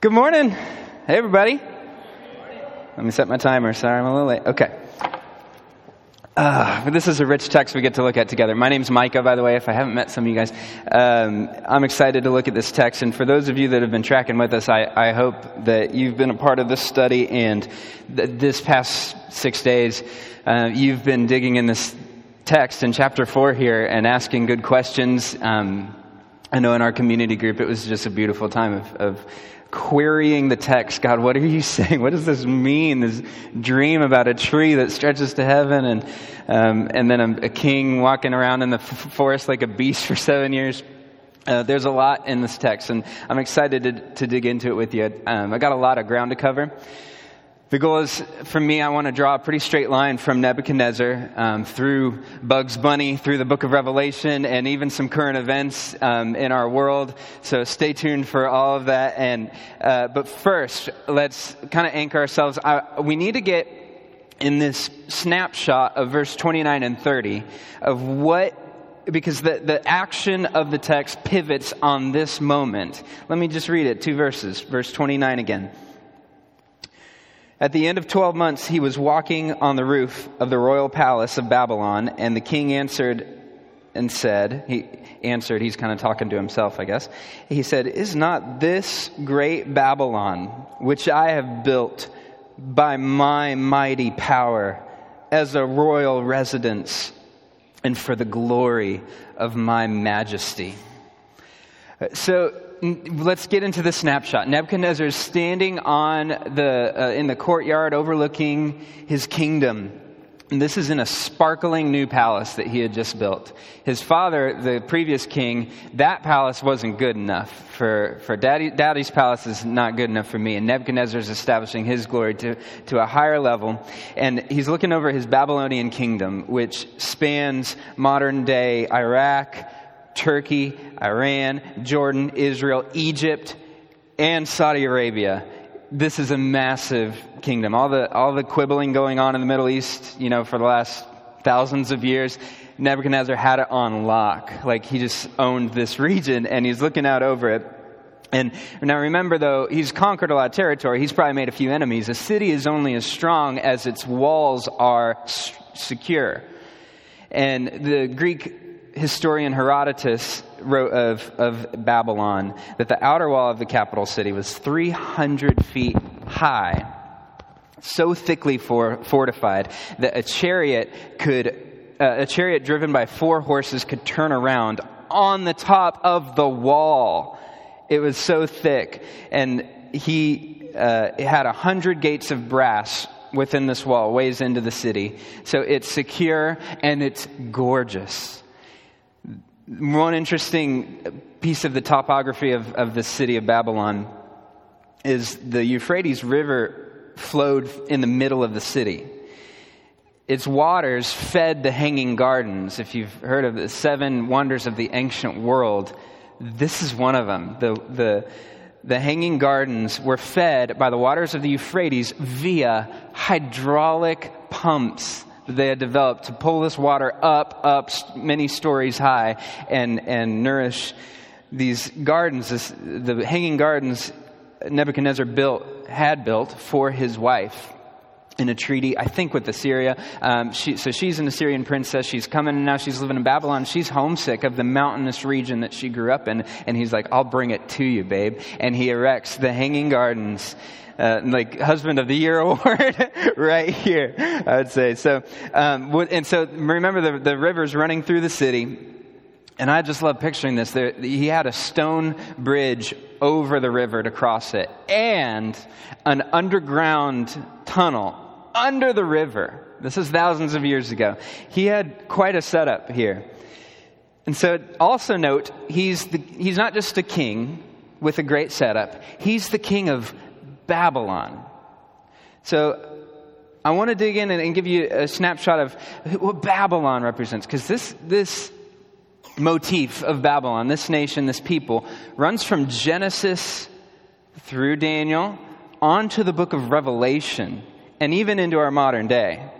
Good morning. Hey, everybody. Let me set my timer. Sorry, I'm a little late. Okay. Uh, this is a rich text we get to look at together. My name's Micah, by the way, if I haven't met some of you guys. Um, I'm excited to look at this text. And for those of you that have been tracking with us, I, I hope that you've been a part of this study and th- this past six days, uh, you've been digging in this text in chapter four here and asking good questions. Um, I know in our community group, it was just a beautiful time of, of querying the text. God, what are you saying? What does this mean? This dream about a tree that stretches to heaven and, um, and then a, a, king walking around in the f- forest like a beast for seven years. Uh, there's a lot in this text, and I'm excited to, to dig into it with you. Um, I got a lot of ground to cover. The goal is, for me, I want to draw a pretty straight line from Nebuchadnezzar um, through Bugs Bunny, through the book of Revelation, and even some current events um, in our world. So stay tuned for all of that. And uh, but first, let's kind of anchor ourselves. I, we need to get in this snapshot of verse 29 and 30 of what because the, the action of the text pivots on this moment. Let me just read it, two verses. Verse 29 again. At the end of 12 months, he was walking on the roof of the royal palace of Babylon, and the king answered and said, he answered, he's kind of talking to himself, I guess. He said, Is not this great Babylon, which I have built by my mighty power as a royal residence and for the glory of my majesty? So, let's get into the snapshot. Nebuchadnezzar is standing on the, uh, in the courtyard overlooking his kingdom. And this is in a sparkling new palace that he had just built. His father, the previous king, that palace wasn't good enough for, for daddy, daddy's palace is not good enough for me. And Nebuchadnezzar is establishing his glory to, to a higher level. And he's looking over his Babylonian kingdom, which spans modern day Iraq, Turkey, Iran, Jordan, Israel, Egypt, and Saudi Arabia. This is a massive kingdom. All the, all the quibbling going on in the Middle East, you know, for the last thousands of years, Nebuchadnezzar had it on lock. Like he just owned this region and he's looking out over it. And now remember though, he's conquered a lot of territory. He's probably made a few enemies. A city is only as strong as its walls are secure. And the Greek historian Herodotus wrote of, of Babylon that the outer wall of the capital city was 300 feet high, so thickly for, fortified that a chariot could, uh, a chariot driven by four horses could turn around on the top of the wall. It was so thick. And he uh, had a hundred gates of brass within this wall, ways into the city. So it's secure and it's gorgeous. One interesting piece of the topography of, of the city of Babylon is the Euphrates River flowed in the middle of the city. Its waters fed the hanging gardens. If you've heard of the seven wonders of the ancient world, this is one of them. The, the, the hanging gardens were fed by the waters of the Euphrates via hydraulic pumps that they had developed to pull this water up, up many stories high and, and nourish these gardens, this, the hanging gardens Nebuchadnezzar built, had built for his wife in a treaty, I think with Assyria. Um, she, so she's an Assyrian princess. She's coming and now she's living in Babylon. She's homesick of the mountainous region that she grew up in. And he's like, I'll bring it to you, babe. And he erects the hanging gardens uh, like husband of the year award right here, I would say. So, um, and so remember the, the rivers running through the city. And I just love picturing this. There, he had a stone bridge over the river to cross it and an underground tunnel under the river. This is thousands of years ago. He had quite a setup here. And so also note, he's, the, he's not just a king with a great setup. He's the king of Babylon. So I want to dig in and, and give you a snapshot of what Babylon represents, because this, this motif of Babylon, this nation, this people, runs from Genesis through Daniel onto the book of Revelation and even into our modern day.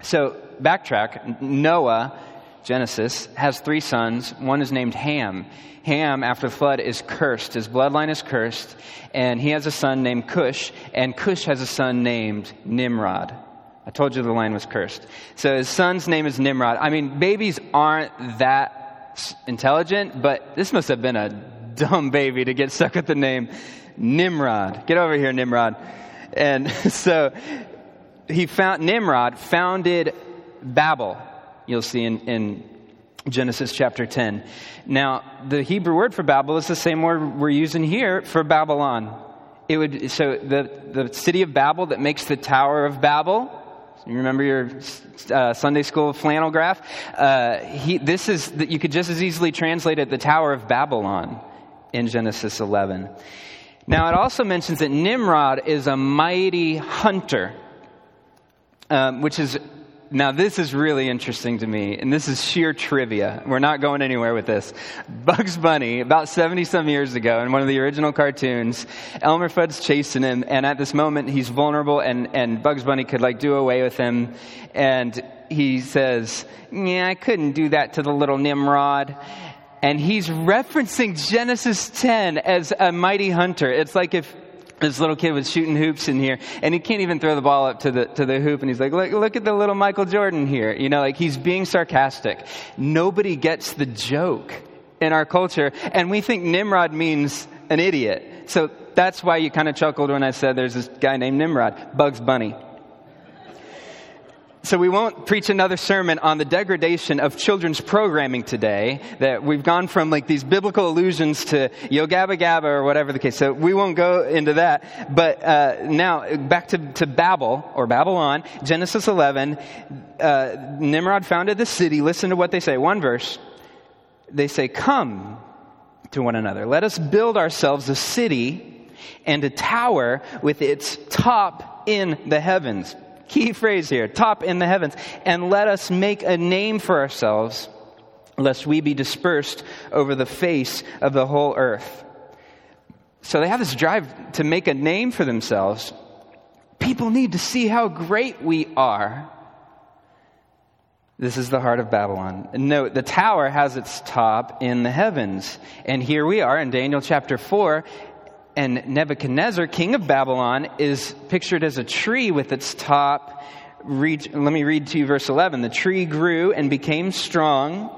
So, backtrack Noah Genesis, has three sons. One is named Ham. Ham, after the flood, is cursed. His bloodline is cursed. And he has a son named Cush. And Cush has a son named Nimrod. I told you the line was cursed. So his son's name is Nimrod. I mean, babies aren't that intelligent, but this must have been a dumb baby to get stuck with the name Nimrod. Get over here, Nimrod. And so he found, Nimrod founded Babel. You'll see in, in Genesis chapter 10. Now, the Hebrew word for Babel is the same word we're using here for Babylon. It would, so the, the city of Babel that makes the Tower of Babel, you remember your uh, Sunday school flannel graph? Uh, he, this is, that you could just as easily translate it the Tower of Babylon in Genesis 11. Now, it also mentions that Nimrod is a mighty hunter, um, which is now, this is really interesting to me, and this is sheer trivia. We're not going anywhere with this. Bugs Bunny, about 70 some years ago, in one of the original cartoons, Elmer Fudd's chasing him, and at this moment, he's vulnerable, and, and Bugs Bunny could, like, do away with him. And he says, Yeah, I couldn't do that to the little Nimrod. And he's referencing Genesis 10 as a mighty hunter. It's like if this little kid was shooting hoops in here and he can't even throw the ball up to the to the hoop and he's like look, look at the little michael jordan here. You know like he's being sarcastic. Nobody gets the joke in our culture and we think nimrod means an idiot. So that's why you kind of chuckled when i said there's this guy named nimrod bugs bunny so we won't preach another sermon on the degradation of children's programming today. That we've gone from like these biblical allusions to Yo Gabba Gabba or whatever the case. So we won't go into that. But uh, now back to, to Babel or Babylon, Genesis 11. Uh, Nimrod founded the city. Listen to what they say. One verse. They say, "Come to one another. Let us build ourselves a city and a tower with its top in the heavens." Key phrase here top in the heavens. And let us make a name for ourselves, lest we be dispersed over the face of the whole earth. So they have this drive to make a name for themselves. People need to see how great we are. This is the heart of Babylon. Note, the tower has its top in the heavens. And here we are in Daniel chapter 4, and Nebuchadnezzar, king of Babylon, is pictured as a tree with its top. Reach, let me read to you verse 11. The tree grew and became strong,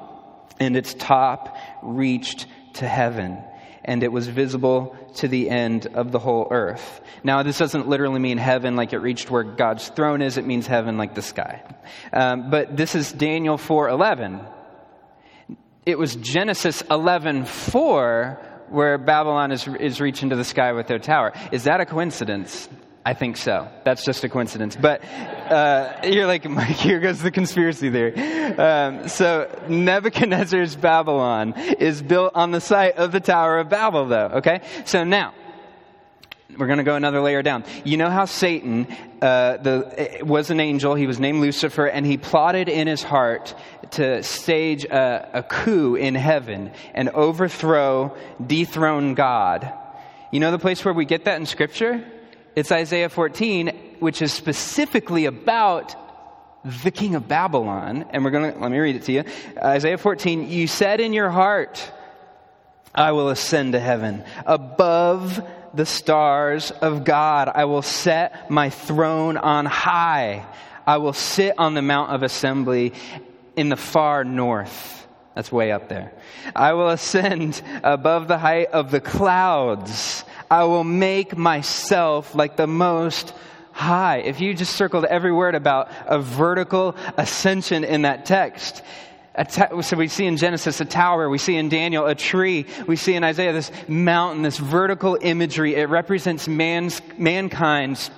and its top reached to heaven, and it was visible to the end of the whole earth. Now, this doesn't literally mean heaven like it reached where God's throne is. It means heaven like the sky. Um, but this is Daniel 4:11. It was Genesis 11:4 where Babylon is, is reaching to the sky with their tower. Is that a coincidence? I think so. That's just a coincidence. But uh, you're like, Mike, here goes the conspiracy theory. Um, so Nebuchadnezzar's Babylon is built on the site of the Tower of Babel, though. Okay? So now, we're going to go another layer down. You know how Satan uh, the, was an angel, he was named Lucifer, and he plotted in his heart to stage a, a coup in heaven and overthrow, dethrone God. You know the place where we get that in Scripture? It's Isaiah 14, which is specifically about the king of Babylon. And we're going to, let me read it to you. Isaiah 14, you said in your heart, I will ascend to heaven above the stars of God. I will set my throne on high. I will sit on the Mount of Assembly in the far north. That's way up there. I will ascend above the height of the clouds. I will make myself like the most high. If you just circled every word about a vertical ascension in that text, so we see in Genesis a tower, we see in Daniel a tree, we see in Isaiah this mountain, this vertical imagery. It represents man's, mankind's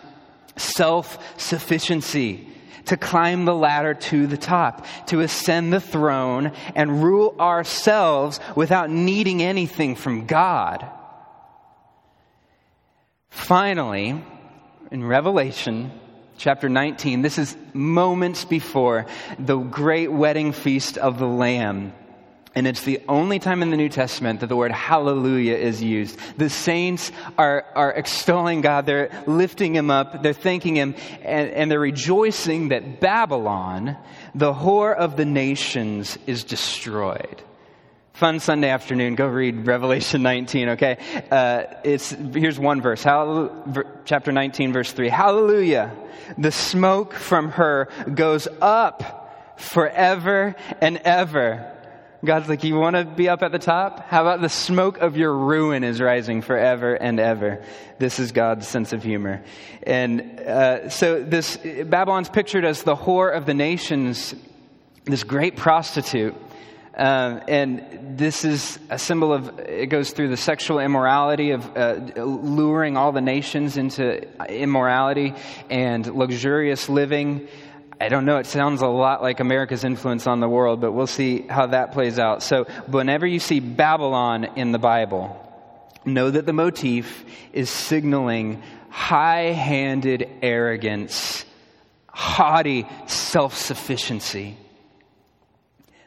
self sufficiency to climb the ladder to the top, to ascend the throne and rule ourselves without needing anything from God. Finally, in Revelation, chapter 19. This is moments before the great wedding feast of the Lamb. And it's the only time in the New Testament that the word hallelujah is used. The saints are, are extolling God. They're lifting him up. They're thanking him. And, and they're rejoicing that Babylon, the whore of the nations, is destroyed. Fun Sunday afternoon. Go read Revelation 19, okay? Uh, it's, here's one verse. chapter 19, verse 3. Hallelujah. The smoke from her goes up forever and ever. God's like, you want to be up at the top? How about the smoke of your ruin is rising forever and ever? This is God's sense of humor. And uh, so this Babylon's pictured as the whore of the nations, this great prostitute. Uh, and this is a symbol of, it goes through the sexual immorality of uh, luring all the nations into immorality and luxurious living. I don't know, it sounds a lot like America's influence on the world, but we'll see how that plays out. So, whenever you see Babylon in the Bible, know that the motif is signaling high handed arrogance, haughty self sufficiency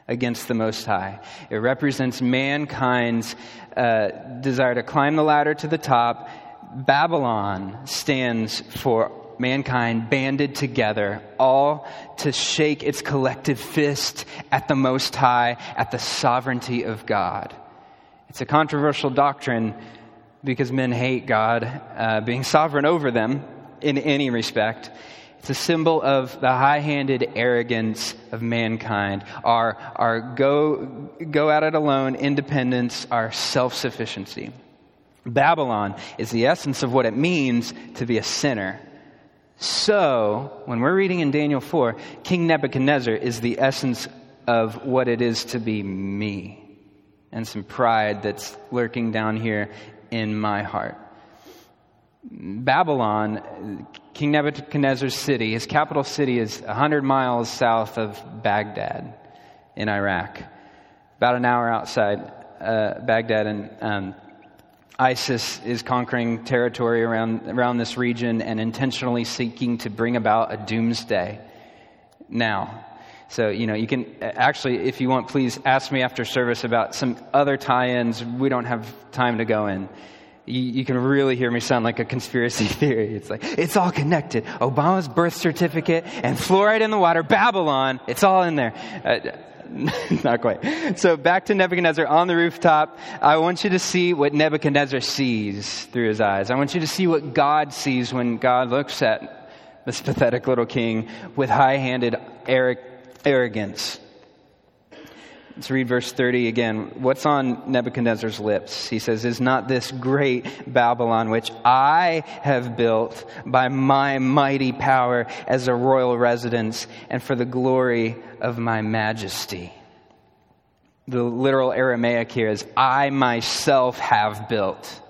against the Most High. It represents mankind's uh, desire to climb the ladder to the top. Babylon stands for mankind banded together, all to shake its collective fist at the Most High, at the sovereignty of God. It's a controversial doctrine because men hate God uh, being sovereign over them in any respect. It's a symbol of the high handed arrogance of mankind, our, our go, go at it alone independence, our self sufficiency. Babylon is the essence of what it means to be a sinner. So, when we're reading in Daniel 4, King Nebuchadnezzar is the essence of what it is to be me and some pride that's lurking down here in my heart. Babylon, King Nebuchadnezzar's city, his capital city is 100 miles south of Baghdad in Iraq, about an hour outside uh, Baghdad. And um, ISIS is conquering territory around, around this region and intentionally seeking to bring about a doomsday now. So, you know, you can actually, if you want, please ask me after service about some other tie ins. We don't have time to go in. You, you, can really hear me sound like a conspiracy theory. It's like, it's all connected. Obama's birth certificate and fluoride in the water, Babylon, it's all in there. Uh, Not quite. So back to Nebuchadnezzar on the rooftop. I want you to see what Nebuchadnezzar sees through his eyes. I want you to see what God sees when God looks at this pathetic little king with high handed arrogance. Let's read verse 30 again. What's on Nebuchadnezzar's lips? He says, Is not this great Babylon, which I have built by my mighty power as a royal residence and for the glory of my majesty? The literal Aramaic here is, I myself have built.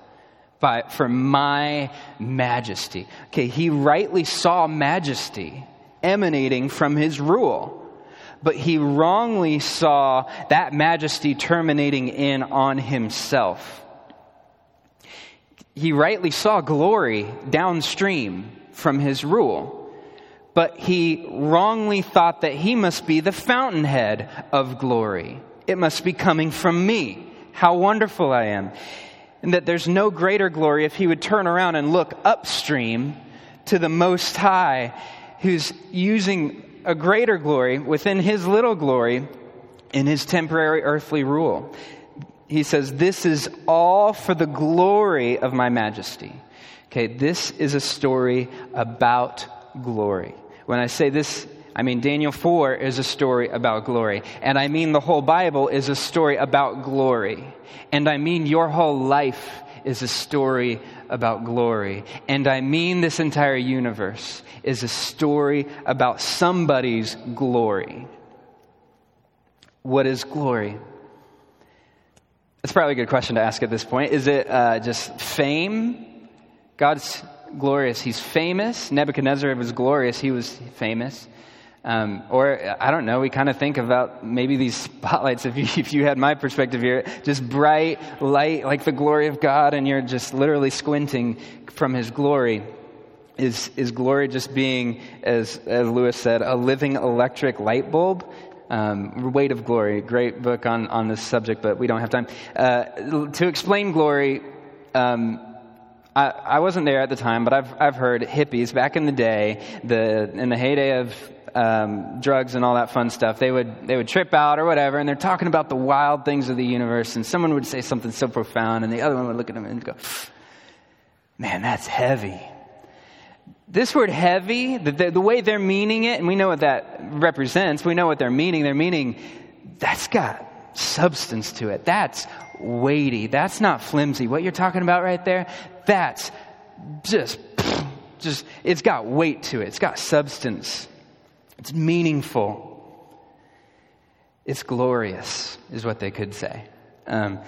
By, for my majesty. Okay, he rightly saw majesty emanating from his rule but he wrongly saw that majesty terminating in on himself. He rightly saw glory downstream from his rule, but he wrongly thought that he must be the fountainhead of glory. It must be coming from me. How wonderful I am. And that there's no greater glory if he would turn around and look upstream to the Most High who's using a greater glory within his little glory in his temporary earthly rule. He says, This is all for the glory of my majesty. Okay, this is a story about glory. When I say this, I mean Daniel 4 is a story about glory. And I mean the whole Bible is a story about glory. And I mean your whole life is a story about glory. And I mean this entire universe is a story about somebody's glory. What is glory? That's probably a good question to ask at this point. Is it uh, just fame? God's glorious. He's famous. Nebuchadnezzar was glorious. He was famous. Um, or, I don't know, we kind of think about maybe these spotlights, if you, if you had my perspective here, just bright light like the glory of God, and you're just literally squinting from His glory. Is, is glory just being, as, as Lewis said, a living electric light bulb? Um, Weight of Glory, great book on, on this subject, but we don't have time. Uh, to explain glory, um, I, I, wasn't there at the time, but I've, I've heard hippies back in the day, the, in the heyday of um, drugs and all that fun stuff, they would, they would trip out or whatever, and they're talking about the wild things of the universe, and someone would say something so profound, and the other one would look at them and go, man, that's heavy. This word heavy, the, the, the, way they're meaning it, and we know what that represents, we know what they're meaning. They're meaning that's got substance to it. That's weighty. That's not flimsy. What you're talking about right there, that's just, just, it's got weight to it. It's got substance. It's meaningful. It's glorious, is what they could say. Um,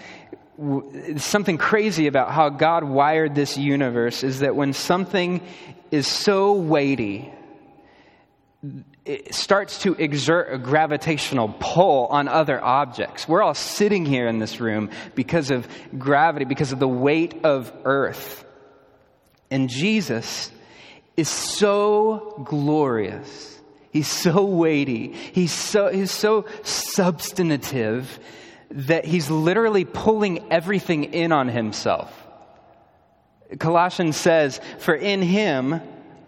something crazy about how God wired this universe is that when something is so weighty, it starts to exert a gravitational pull on other objects. We're all sitting here in this room because of gravity, because of the weight of earth. And Jesus is so glorious. He's so weighty. He's so, he's so substantive that he's literally pulling everything in on himself. Colossians says, For in him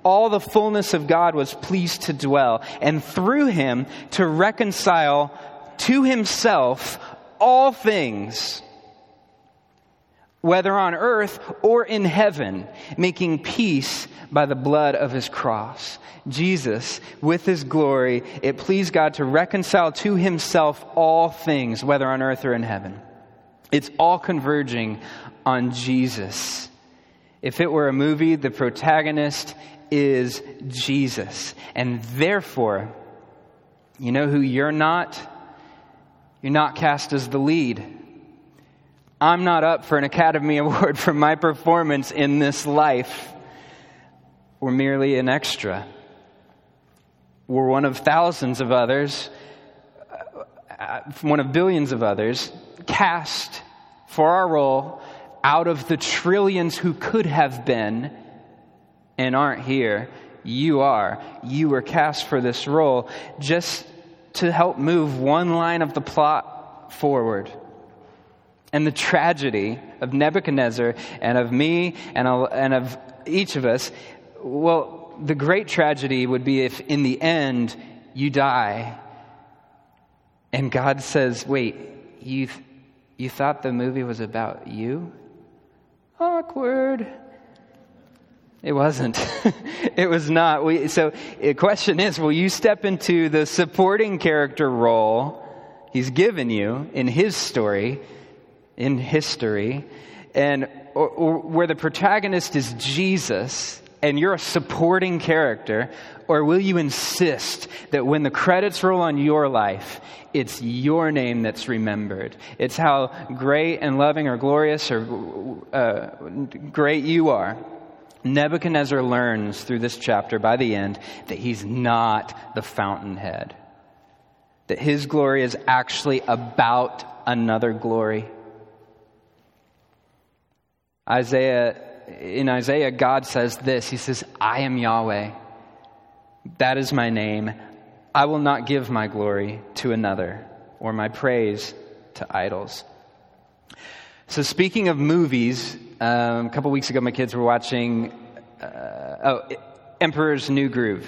all the fullness of God was pleased to dwell, and through him to reconcile to himself all things, whether on earth or in heaven, making peace by the blood of his cross. Jesus, with his glory, it pleased God to reconcile to himself all things, whether on earth or in heaven. It's all converging on Jesus. If it were a movie, the protagonist is Jesus. And therefore, you know who you're not? You're not cast as the lead. I'm not up for an Academy Award for my performance in this life. We're merely an extra. We're one of thousands of others, uh, one of billions of others, cast for our role out of the trillions who could have been and aren't here. You are. You were cast for this role just to help move one line of the plot forward. And the tragedy of Nebuchadnezzar and of me and of each of us, well, the great tragedy would be if in the end you die and God says, wait, you, th- you thought the movie was about you? Awkward. It wasn't. it was not. We, so the question is, will you step into the supporting character role he's given you in his story, in history, and or, or where the protagonist is Jesus and you're a supporting character, or will you insist that when the credits roll on your life, it's your name that's remembered? It's how great and loving or glorious or uh, great you are. Nebuchadnezzar learns through this chapter by the end that he's not the fountainhead, that his glory is actually about another glory. Isaiah in Isaiah, God says this He says, I am Yahweh. That is my name. I will not give my glory to another or my praise to idols. So, speaking of movies, um, a couple weeks ago, my kids were watching uh, oh, Emperor's New Groove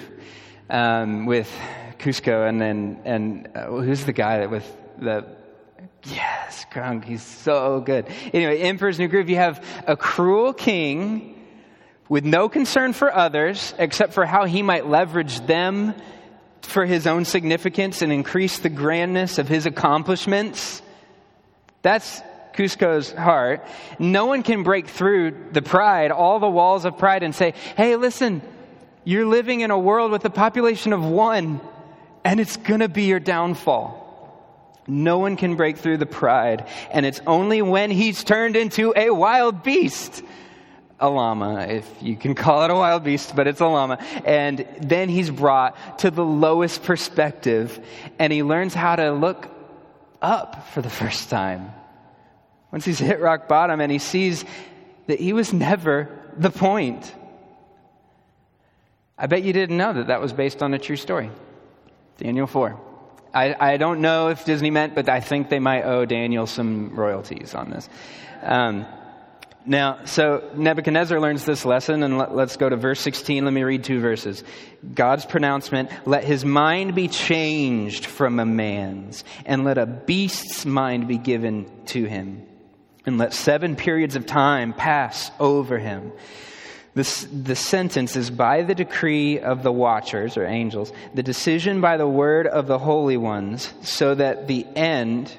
um, with Kuzco, and then and uh, who's the guy that with the Yes, Kronk, he's so good. Anyway, Emperor's New Groove, you have a cruel king with no concern for others except for how he might leverage them for his own significance and increase the grandness of his accomplishments. That's Kuzco's heart. No one can break through the pride, all the walls of pride, and say, hey, listen, you're living in a world with a population of one, and it's gonna be your downfall. No one can break through the pride, and it's only when he's turned into a wild beast. A llama, if you can call it a wild beast, but it's a llama. And then he's brought to the lowest perspective, and he learns how to look up for the first time. Once he's hit rock bottom and he sees that he was never the point. I bet you didn't know that that was based on a true story. Daniel 4. I, I don't know if Disney meant, but I think they might owe Daniel some royalties on this. Um, now, so Nebuchadnezzar learns this lesson, and let, us go to verse 16. Let me read two verses. God's pronouncement let his mind be changed from a man's, and let a beast's mind be given to him, and let seven periods of time pass over him. The sentence is by the decree of the watchers or angels, the decision by the word of the holy ones, so that the end,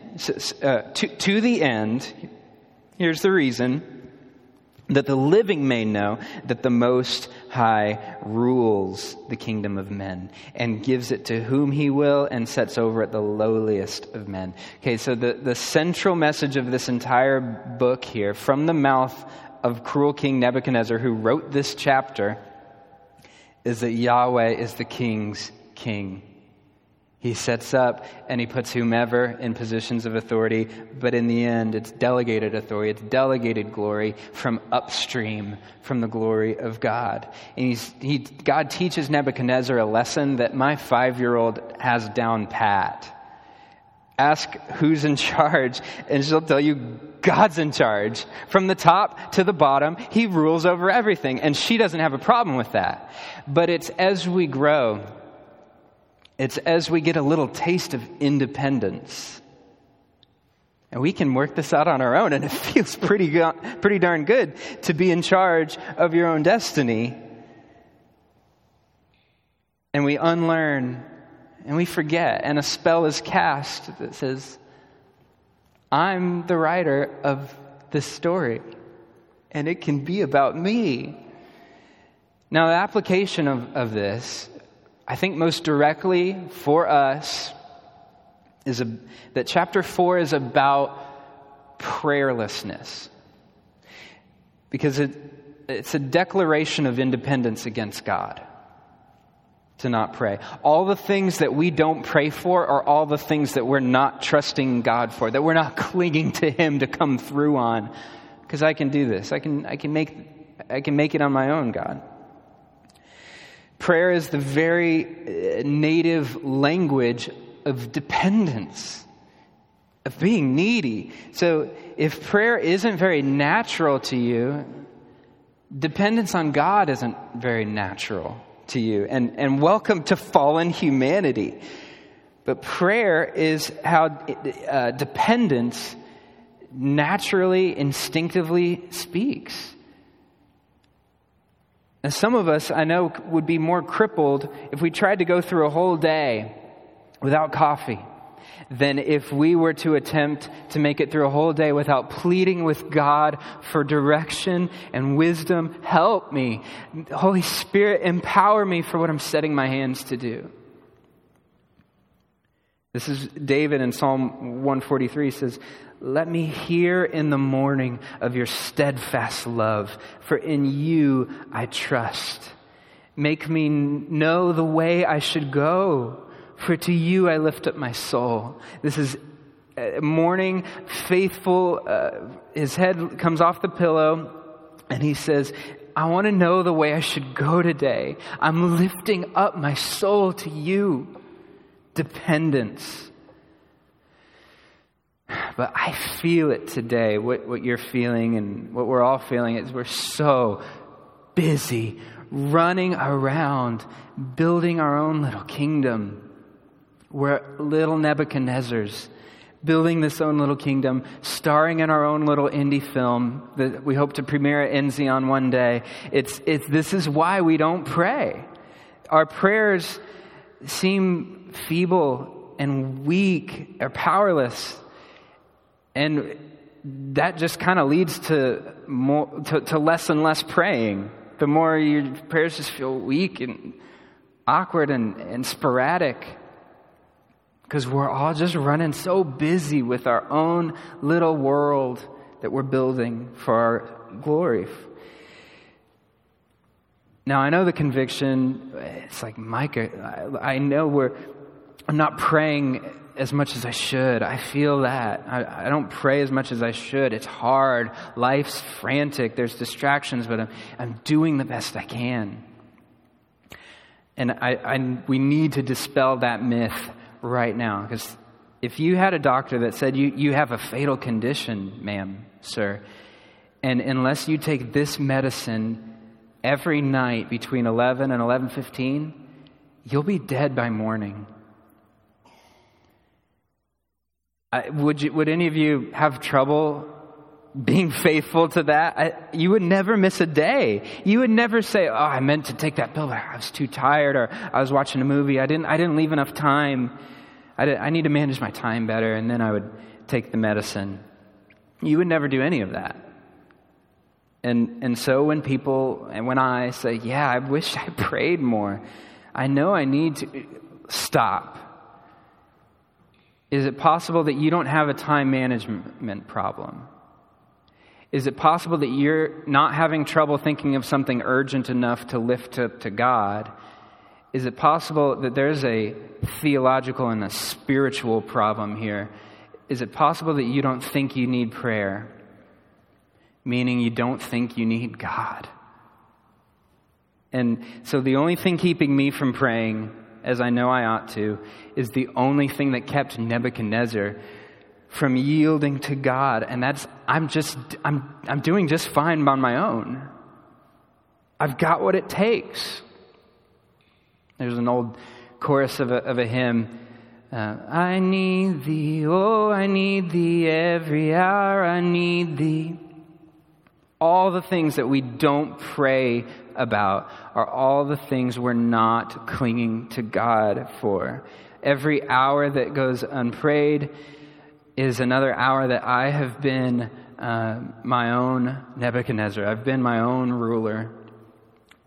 uh, to, to the end, here's the reason, that the living may know that the Most High rules the kingdom of men and gives it to whom he will and sets over it the lowliest of men. Okay, so the, the central message of this entire book here, from the mouth of cruel King Nebuchadnezzar, who wrote this chapter, is that Yahweh is the king's king. He sets up and he puts whomever in positions of authority, but in the end, it's delegated authority, it's delegated glory from upstream from the glory of God. And he, God teaches Nebuchadnezzar a lesson that my five year old has down pat. Ask who's in charge, and she'll tell you God's in charge. From the top to the bottom, He rules over everything, and she doesn't have a problem with that. But it's as we grow, it's as we get a little taste of independence. And we can work this out on our own, and it feels pretty, pretty darn good to be in charge of your own destiny. And we unlearn and we forget, and a spell is cast that says, I'm the writer of this story, and it can be about me. Now, the application of, of this, I think most directly for us, is a, that chapter 4 is about prayerlessness. Because it, it's a declaration of independence against God to not pray. All the things that we don't pray for are all the things that we're not trusting God for, that we're not clinging to Him to come through on. Because I can do this. I can, I, can make, I can make it on my own, God. Prayer is the very uh, native language of dependence, of being needy. So if prayer isn't very natural to you, dependence on God isn't very natural to you and, and welcome to fallen humanity. But prayer is how uh, dependence naturally, instinctively speaks. And some of us, I know, would be more crippled if we tried to go through a whole day without coffee than if we were to attempt to make it through a whole day without pleading with God for direction and wisdom. Help me. Holy Spirit, empower me for what I'm setting my hands to do. This is David in Psalm 143 says, Let me hear in the morning of your steadfast love, for in you I trust. Make me know the way I should go for to you I lift up my soul. This is uh, morning, faithful. Uh, his head comes off the pillow, and he says, I want to know the way I should go today. I'm lifting up my soul to you. Dependence. But I feel it today, what, what you're feeling and what we're all feeling is we're so busy running around building our own little kingdom. We're little Nebuchadnezzars building this own little kingdom, starring in our own little indie film that we hope to premiere at Enzion one day. It's, it's, this is why we don't pray. Our prayers seem feeble and weak or powerless. And that just kind of leads to, more, to, to less and less praying. The more your prayers just feel weak and awkward and, and sporadic because we're all just running so busy with our own little world that we're building for our glory. Now, I know the conviction, it's like, Micah, I, I know we're, I'm not praying as much as I should. I feel that. I, I, don't pray as much as I should. It's hard. Life's frantic. There's distractions, but I'm, I'm doing the best I can. And I, I, we need to dispel that myth right now. Because if you had a doctor that said you, you have a fatal condition, ma'am, sir, and unless you take this medicine every night between 11 and 11:15, you'll be dead by morning. I, would, you, would any of you have trouble being faithful to that? I, you would never miss a day. You would never say, "Oh, I meant to take that pill, but I was too tired," or "I was watching a movie. I didn't. I didn't leave enough time. I, did, I need to manage my time better." And then I would take the medicine. You would never do any of that. And and so when people and when I say, "Yeah, I wish I prayed more," I know I need to stop is it possible that you don't have a time management problem? Is it possible that you're not having trouble thinking of something urgent enough to lift up to God? Is it possible that there's a theological and a spiritual problem here? Is it possible that you don't think you need prayer? Meaning you don't think you need God. And so the only thing keeping me from praying as I know I ought to, is the only thing that kept Nebuchadnezzar from yielding to God. And that's, I'm just, I'm, I'm doing just fine on my own. I've got what it takes. There's an old chorus of a, of a hymn. Uh, I need thee, oh, I need thee every hour, I need thee. All the things that we don't pray about are all the things we're not clinging to God for. Every hour that goes unprayed is another hour that I have been uh, my own Nebuchadnezzar. I've been my own ruler,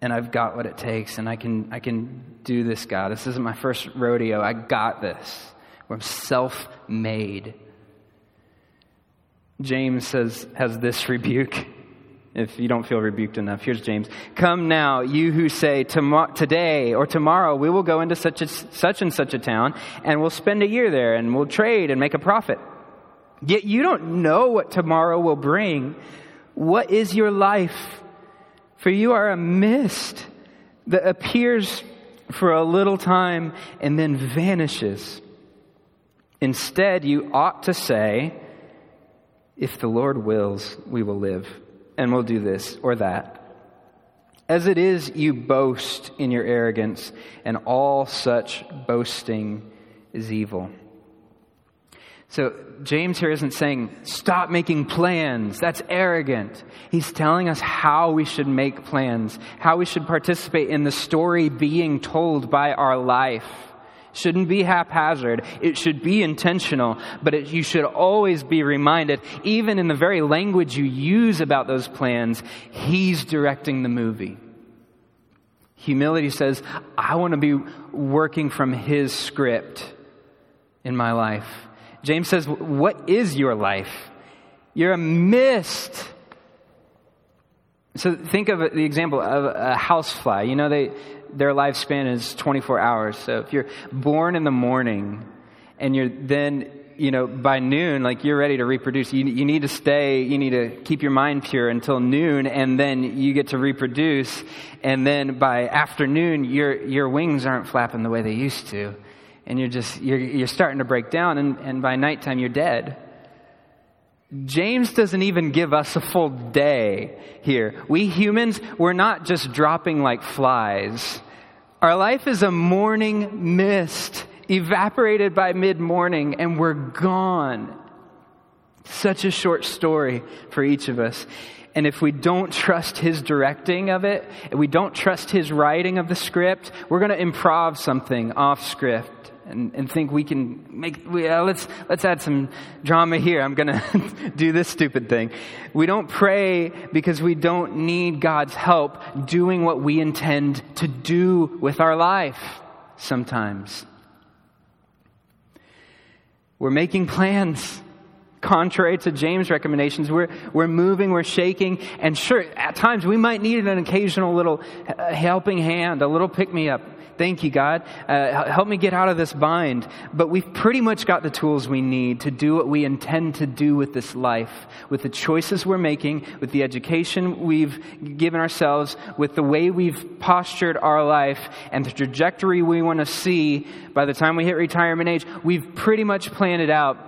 and I've got what it takes, and I can I can do this, God. This isn't my first rodeo. I got this. I'm self-made. James says has this rebuke if you don't feel rebuked enough. Here's James. Come now, you who say, today or tomorrow we will go into such, a, such and such a town and we'll spend a year there and we'll trade and make a profit. Yet you don't know what tomorrow will bring. What is your life? For you are a mist that appears for a little time and then vanishes. Instead, you ought to say, if the Lord wills, we will live and we'll do this or that. As it is, you boast in your arrogance, and all such boasting is evil. So, James here isn't saying, stop making plans. That's arrogant. He's telling us how we should make plans, how we should participate in the story being told by our life shouldn't be haphazard. It should be intentional, but it, you should always be reminded, even in the very language you use about those plans, He's directing the movie. Humility says, I want to be working from His script in my life. James says, What is your life? You're a mist. So think of the example of a housefly. You know, they, their lifespan is 24 hours. So if you're born in the morning and you're then, you know, by noon, like you're ready to reproduce, you, you need to stay, you need to keep your mind pure until noon and then you get to reproduce. And then by afternoon, your, your wings aren't flapping the way they used to. And you're just, you're, you're starting to break down and, and by nighttime you're dead. James doesn't even give us a full day here. We humans, we're not just dropping like flies. Our life is a morning mist, evaporated by mid morning, and we're gone. Such a short story for each of us. And if we don't trust his directing of it, if we don't trust his writing of the script, we're going to improv something off script and, and think we can make, uh, let's, let's add some drama here. I'm going to do this stupid thing. We don't pray because we don't need God's help doing what we intend to do with our life sometimes. We're making plans. Contrary to James' recommendations, we're, we're moving, we're shaking, and sure, at times we might need an occasional little uh, helping hand, a little pick me up Thank you, God. Uh, help me get out of this bind. But we've pretty much got the tools we need to do what we intend to do with this life, with the choices we're making, with the education we've given ourselves, with the way we've postured our life, and the trajectory we want to see by the time we hit retirement age. We've pretty much planned it out.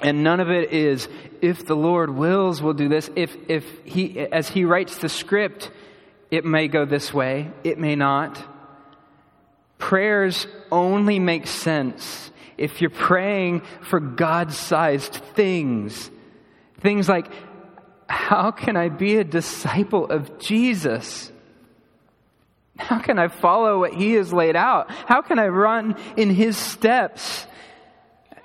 And none of it is, if the Lord wills, we'll do this. If, if he, as he writes the script, it may go this way, it may not. Prayers only make sense if you're praying for God sized things. Things like, how can I be a disciple of Jesus? How can I follow what he has laid out? How can I run in his steps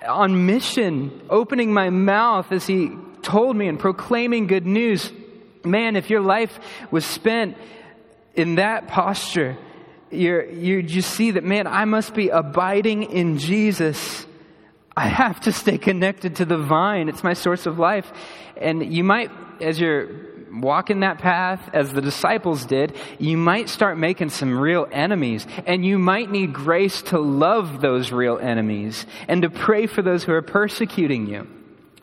on mission, opening my mouth as he told me and proclaiming good news? Man, if your life was spent in that posture, you're, you just see that, man, I must be abiding in Jesus. I have to stay connected to the vine. It's my source of life. And you might, as you're walking that path, as the disciples did, you might start making some real enemies. And you might need grace to love those real enemies and to pray for those who are persecuting you.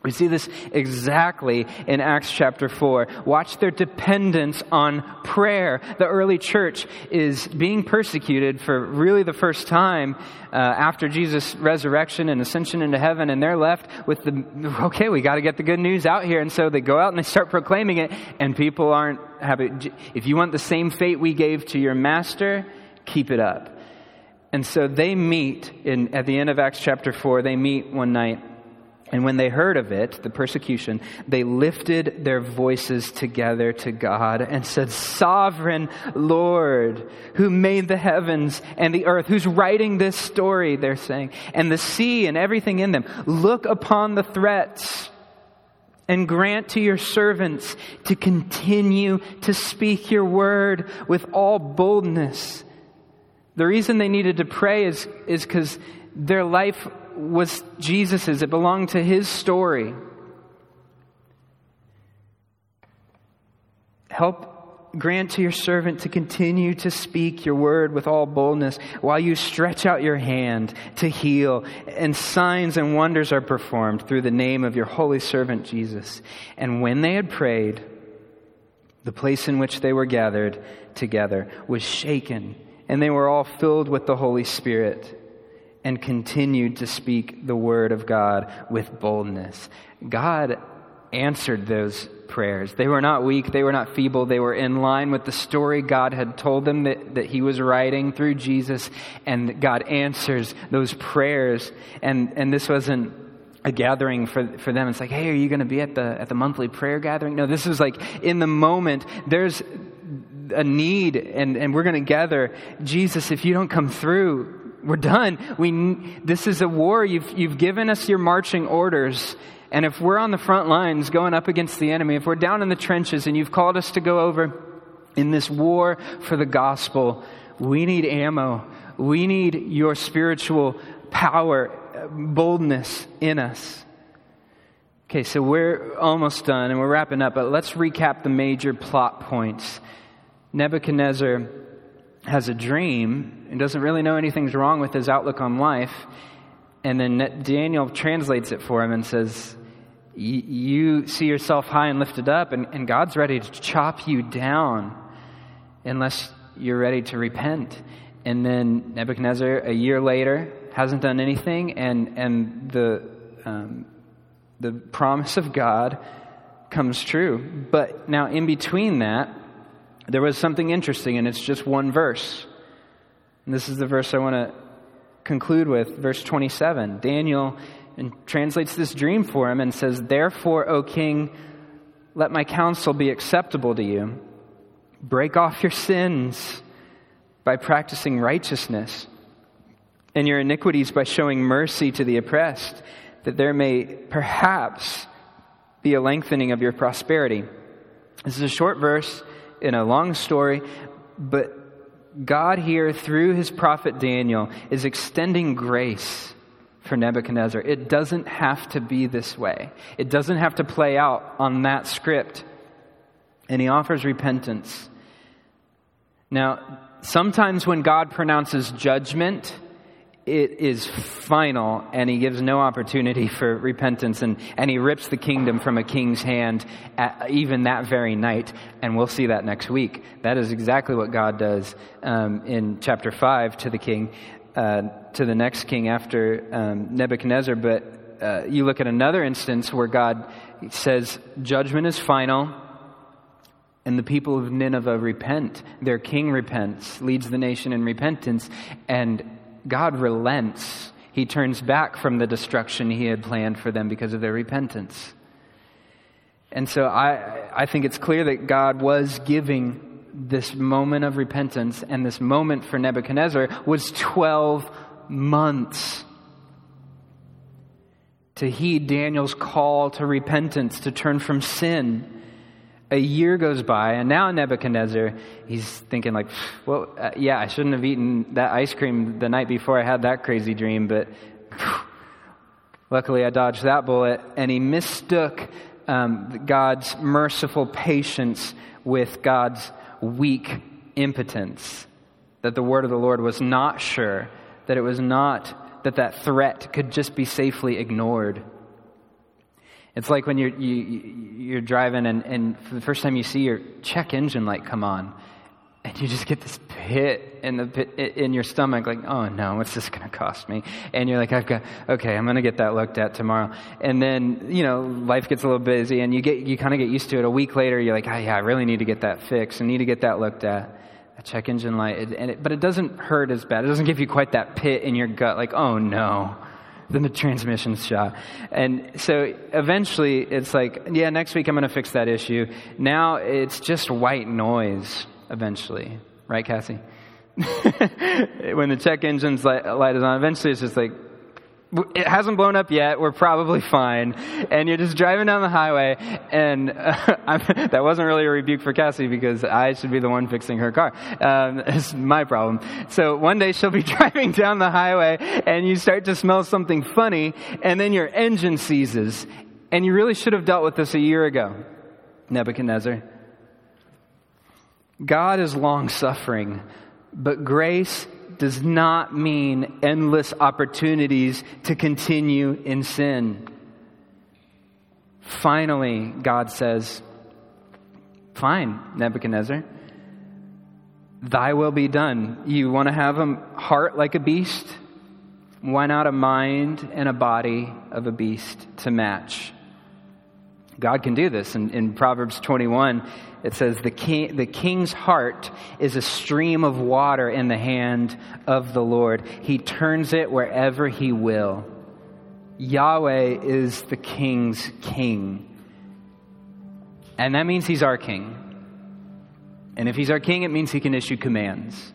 We see this exactly in Acts chapter 4. Watch their dependence on prayer. The early church is being persecuted for really the first time uh, after Jesus' resurrection and ascension into heaven, and they're left with the, okay, we got to get the good news out here. And so they go out and they start proclaiming it, and people aren't happy. if you want the same fate we gave to your master, keep it up. And so they meet in, at the end of Acts chapter 4, they meet one night and when they heard of it, the persecution, they lifted their voices together to God and said, Sovereign Lord, who made the heavens and the earth, who's writing this story, they're saying, and the sea and everything in them, look upon the threats and grant to your servants to continue to speak your word with all boldness. The reason they needed to pray is because their life was Jesus's, it belonged to his story. Help grant to your servant to continue to speak your word with all boldness while you stretch out your hand to heal, and signs and wonders are performed through the name of your holy servant Jesus. And when they had prayed, the place in which they were gathered together was shaken, and they were all filled with the Holy Spirit and continued to speak the word of God with boldness. God answered those prayers. They were not weak, they were not feeble, they were in line with the story God had told them that, that He was writing through Jesus, and God answers those prayers. And, and this wasn't a gathering for, for them. It's like, hey, are you going to be at the, at the monthly prayer gathering? No, this was like in the moment, there's a need, and, and we're going to gather. Jesus, if you don't come through, we're done. We, this is a war. You've, you've given us your marching orders. And if we're on the front lines going up against the enemy, if we're down in the trenches and you've called us to go over in this war for the gospel, we need ammo. We need your spiritual power, boldness in us. Okay, so we're almost done and we're wrapping up, but let's recap the major plot points. Nebuchadnezzar has a dream and doesn't really know anything's wrong with his outlook on life. And then Daniel translates it for him and says, You see yourself high and lifted up, and, and God's ready to chop you down unless you're ready to repent. And then Nebuchadnezzar, a year later, hasn't done anything, and, and the, um, the promise of God comes true. But now, in between that, there was something interesting, and it's just one verse. And this is the verse I want to conclude with, verse 27. Daniel translates this dream for him and says, Therefore, O king, let my counsel be acceptable to you. Break off your sins by practicing righteousness, and your iniquities by showing mercy to the oppressed, that there may perhaps be a lengthening of your prosperity. This is a short verse in a long story, but God here, through his prophet Daniel, is extending grace for Nebuchadnezzar. It doesn't have to be this way, it doesn't have to play out on that script. And he offers repentance. Now, sometimes when God pronounces judgment, it is final and he gives no opportunity for repentance and, and he rips the kingdom from a king's hand at, even that very night and we'll see that next week that is exactly what god does um, in chapter 5 to the king uh, to the next king after um, nebuchadnezzar but uh, you look at another instance where god says judgment is final and the people of Nineveh repent. Their king repents, leads the nation in repentance, and God relents. He turns back from the destruction he had planned for them because of their repentance. And so I, I think it's clear that God was giving this moment of repentance, and this moment for Nebuchadnezzar was 12 months to heed Daniel's call to repentance, to turn from sin a year goes by, and now Nebuchadnezzar, he's thinking like, well, uh, yeah, I shouldn't have eaten that ice cream the night before I had that crazy dream, but luckily I dodged that bullet. And he mistook um, God's merciful patience with God's weak impotence. That the word of the Lord was not sure, that it was not, that that threat could just be safely ignored. It's like when you're, you, you're driving and, and for the first time you see your check engine light come on, and you just get this pit in the pit, in your stomach, like, oh no, what's this going to cost me? And you're like, I've got, okay, I'm going to get that looked at tomorrow. And then, you know, life gets a little busy, and you get, you kind of get used to it. A week later, you're like, oh yeah, I really need to get that fixed. I need to get that looked at. A check engine light, and it, but it doesn't hurt as bad. It doesn't give you quite that pit in your gut, like, oh no then the transmission's shot. And so eventually it's like, yeah, next week I'm going to fix that issue. Now it's just white noise eventually. Right, Cassie? when the check engine's light, light is on, eventually it's just like, it hasn't blown up yet. We're probably fine. And you're just driving down the highway, and uh, that wasn't really a rebuke for Cassie because I should be the one fixing her car. Um, it's my problem. So one day she'll be driving down the highway, and you start to smell something funny, and then your engine seizes. And you really should have dealt with this a year ago, Nebuchadnezzar. God is long suffering, but grace does not mean endless opportunities to continue in sin. Finally, God says, Fine, Nebuchadnezzar, thy will be done. You want to have a heart like a beast? Why not a mind and a body of a beast to match? God can do this. In, in Proverbs 21, it says, the, king, the king's heart is a stream of water in the hand of the Lord. He turns it wherever he will. Yahweh is the king's king. And that means he's our king. And if he's our king, it means he can issue commands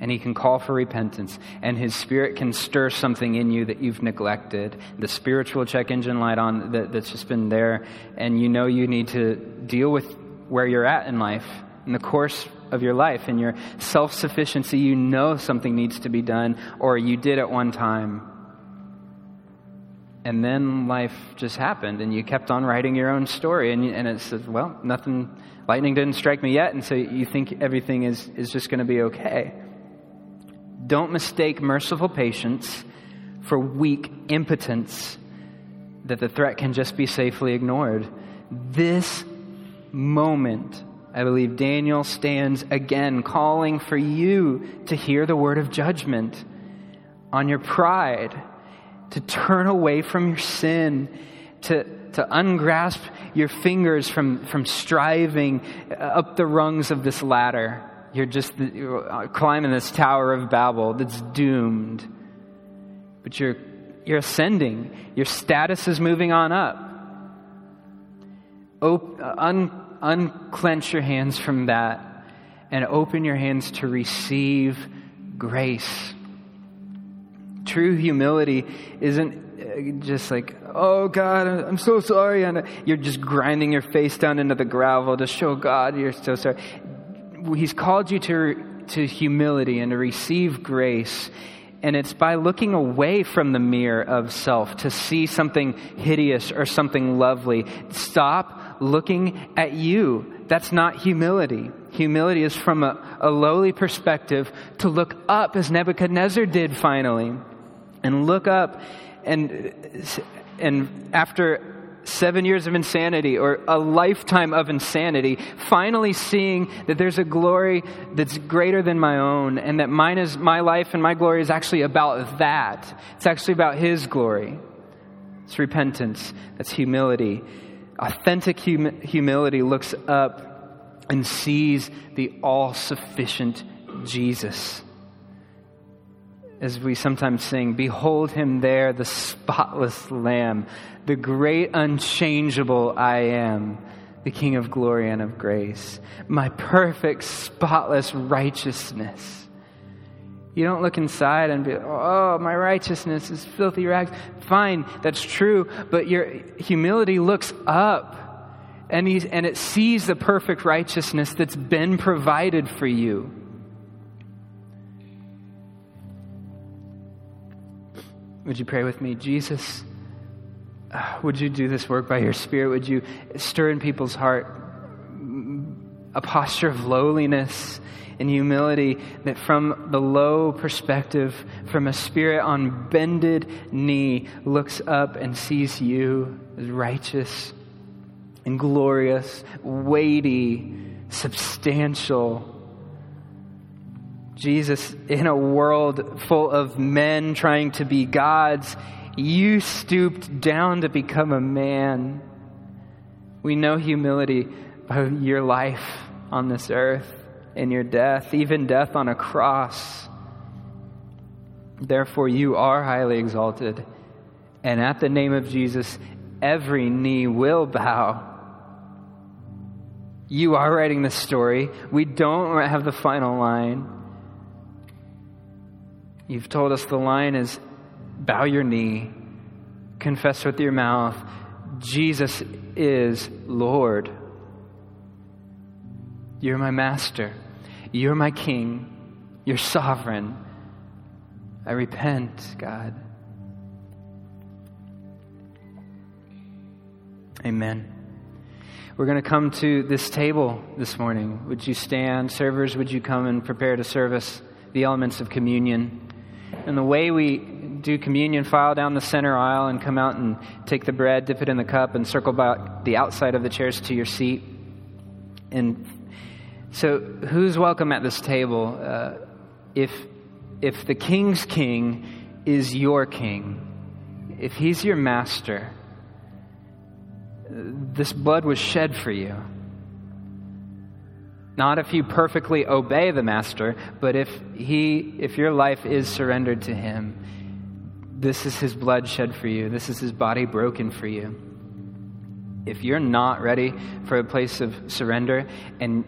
and he can call for repentance and his spirit can stir something in you that you've neglected the spiritual check engine light on that, that's just been there and you know you need to deal with where you're at in life in the course of your life in your self-sufficiency you know something needs to be done or you did at one time. And then life just happened and you kept on writing your own story and, and it says well nothing lightning didn't strike me yet and so you think everything is, is just going to be okay don't mistake merciful patience for weak impotence that the threat can just be safely ignored. This moment, I believe Daniel stands again calling for you to hear the word of judgment on your pride, to turn away from your sin, to, to ungrasp your fingers from, from striving up the rungs of this ladder you're just you're climbing this Tower of Babel that's doomed. But you're, you're ascending. Your status is moving on up. Op- un- unclench your hands from that and open your hands to receive grace. True humility isn't uh, just like, oh God, I'm so sorry. And you're just grinding your face down into the gravel to show God you're so sorry. He's called you to, to humility and to receive grace. And it's by looking away from the mirror of self to see something hideous or something lovely. Stop looking at you. That's not humility. Humility is from a, a lowly perspective to look up as Nebuchadnezzar did finally. And look up and, and after seven years of insanity or a lifetime of insanity, finally seeing that there's a glory that's greater than my own and that mine is my life and my glory is actually about that. It's actually about his glory. It's repentance. That's humility. Authentic hum- humility looks up and sees the all sufficient Jesus. As we sometimes sing, Behold him there, the spotless Lamb, the great unchangeable I am, the King of glory and of grace, my perfect, spotless righteousness. You don't look inside and be, oh, my righteousness is filthy rags. Fine, that's true, but your humility looks up and, he's, and it sees the perfect righteousness that's been provided for you. Would you pray with me? Jesus, would you do this work by your Spirit? Would you stir in people's heart a posture of lowliness and humility that from the low perspective, from a spirit on bended knee, looks up and sees you as righteous and glorious, weighty, substantial. Jesus, in a world full of men trying to be gods, you stooped down to become a man. We know humility by your life on this earth and your death, even death on a cross. Therefore, you are highly exalted. And at the name of Jesus, every knee will bow. You are writing the story. We don't have the final line. You've told us the line is bow your knee, confess with your mouth, Jesus is Lord. You're my master. You're my king. You're sovereign. I repent, God. Amen. We're going to come to this table this morning. Would you stand? Servers, would you come and prepare to service the elements of communion? And the way we do communion, file down the center aisle and come out and take the bread, dip it in the cup, and circle back the outside of the chairs to your seat. And so, who's welcome at this table? Uh, if if the king's king is your king, if he's your master, this blood was shed for you. Not if you perfectly obey the master, but if he if your life is surrendered to him. This is his blood shed for you. This is his body broken for you. If you're not ready for a place of surrender and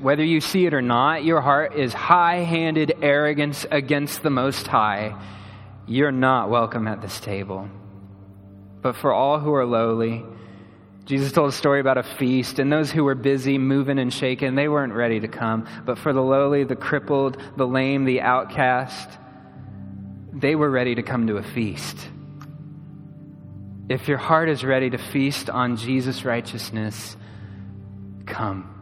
whether you see it or not, your heart is high handed arrogance against the Most High. You're not welcome at this table. But for all who are lowly, Jesus told a story about a feast, and those who were busy moving and shaking, they weren't ready to come. But for the lowly, the crippled, the lame, the outcast, they were ready to come to a feast. If your heart is ready to feast on Jesus' righteousness, come.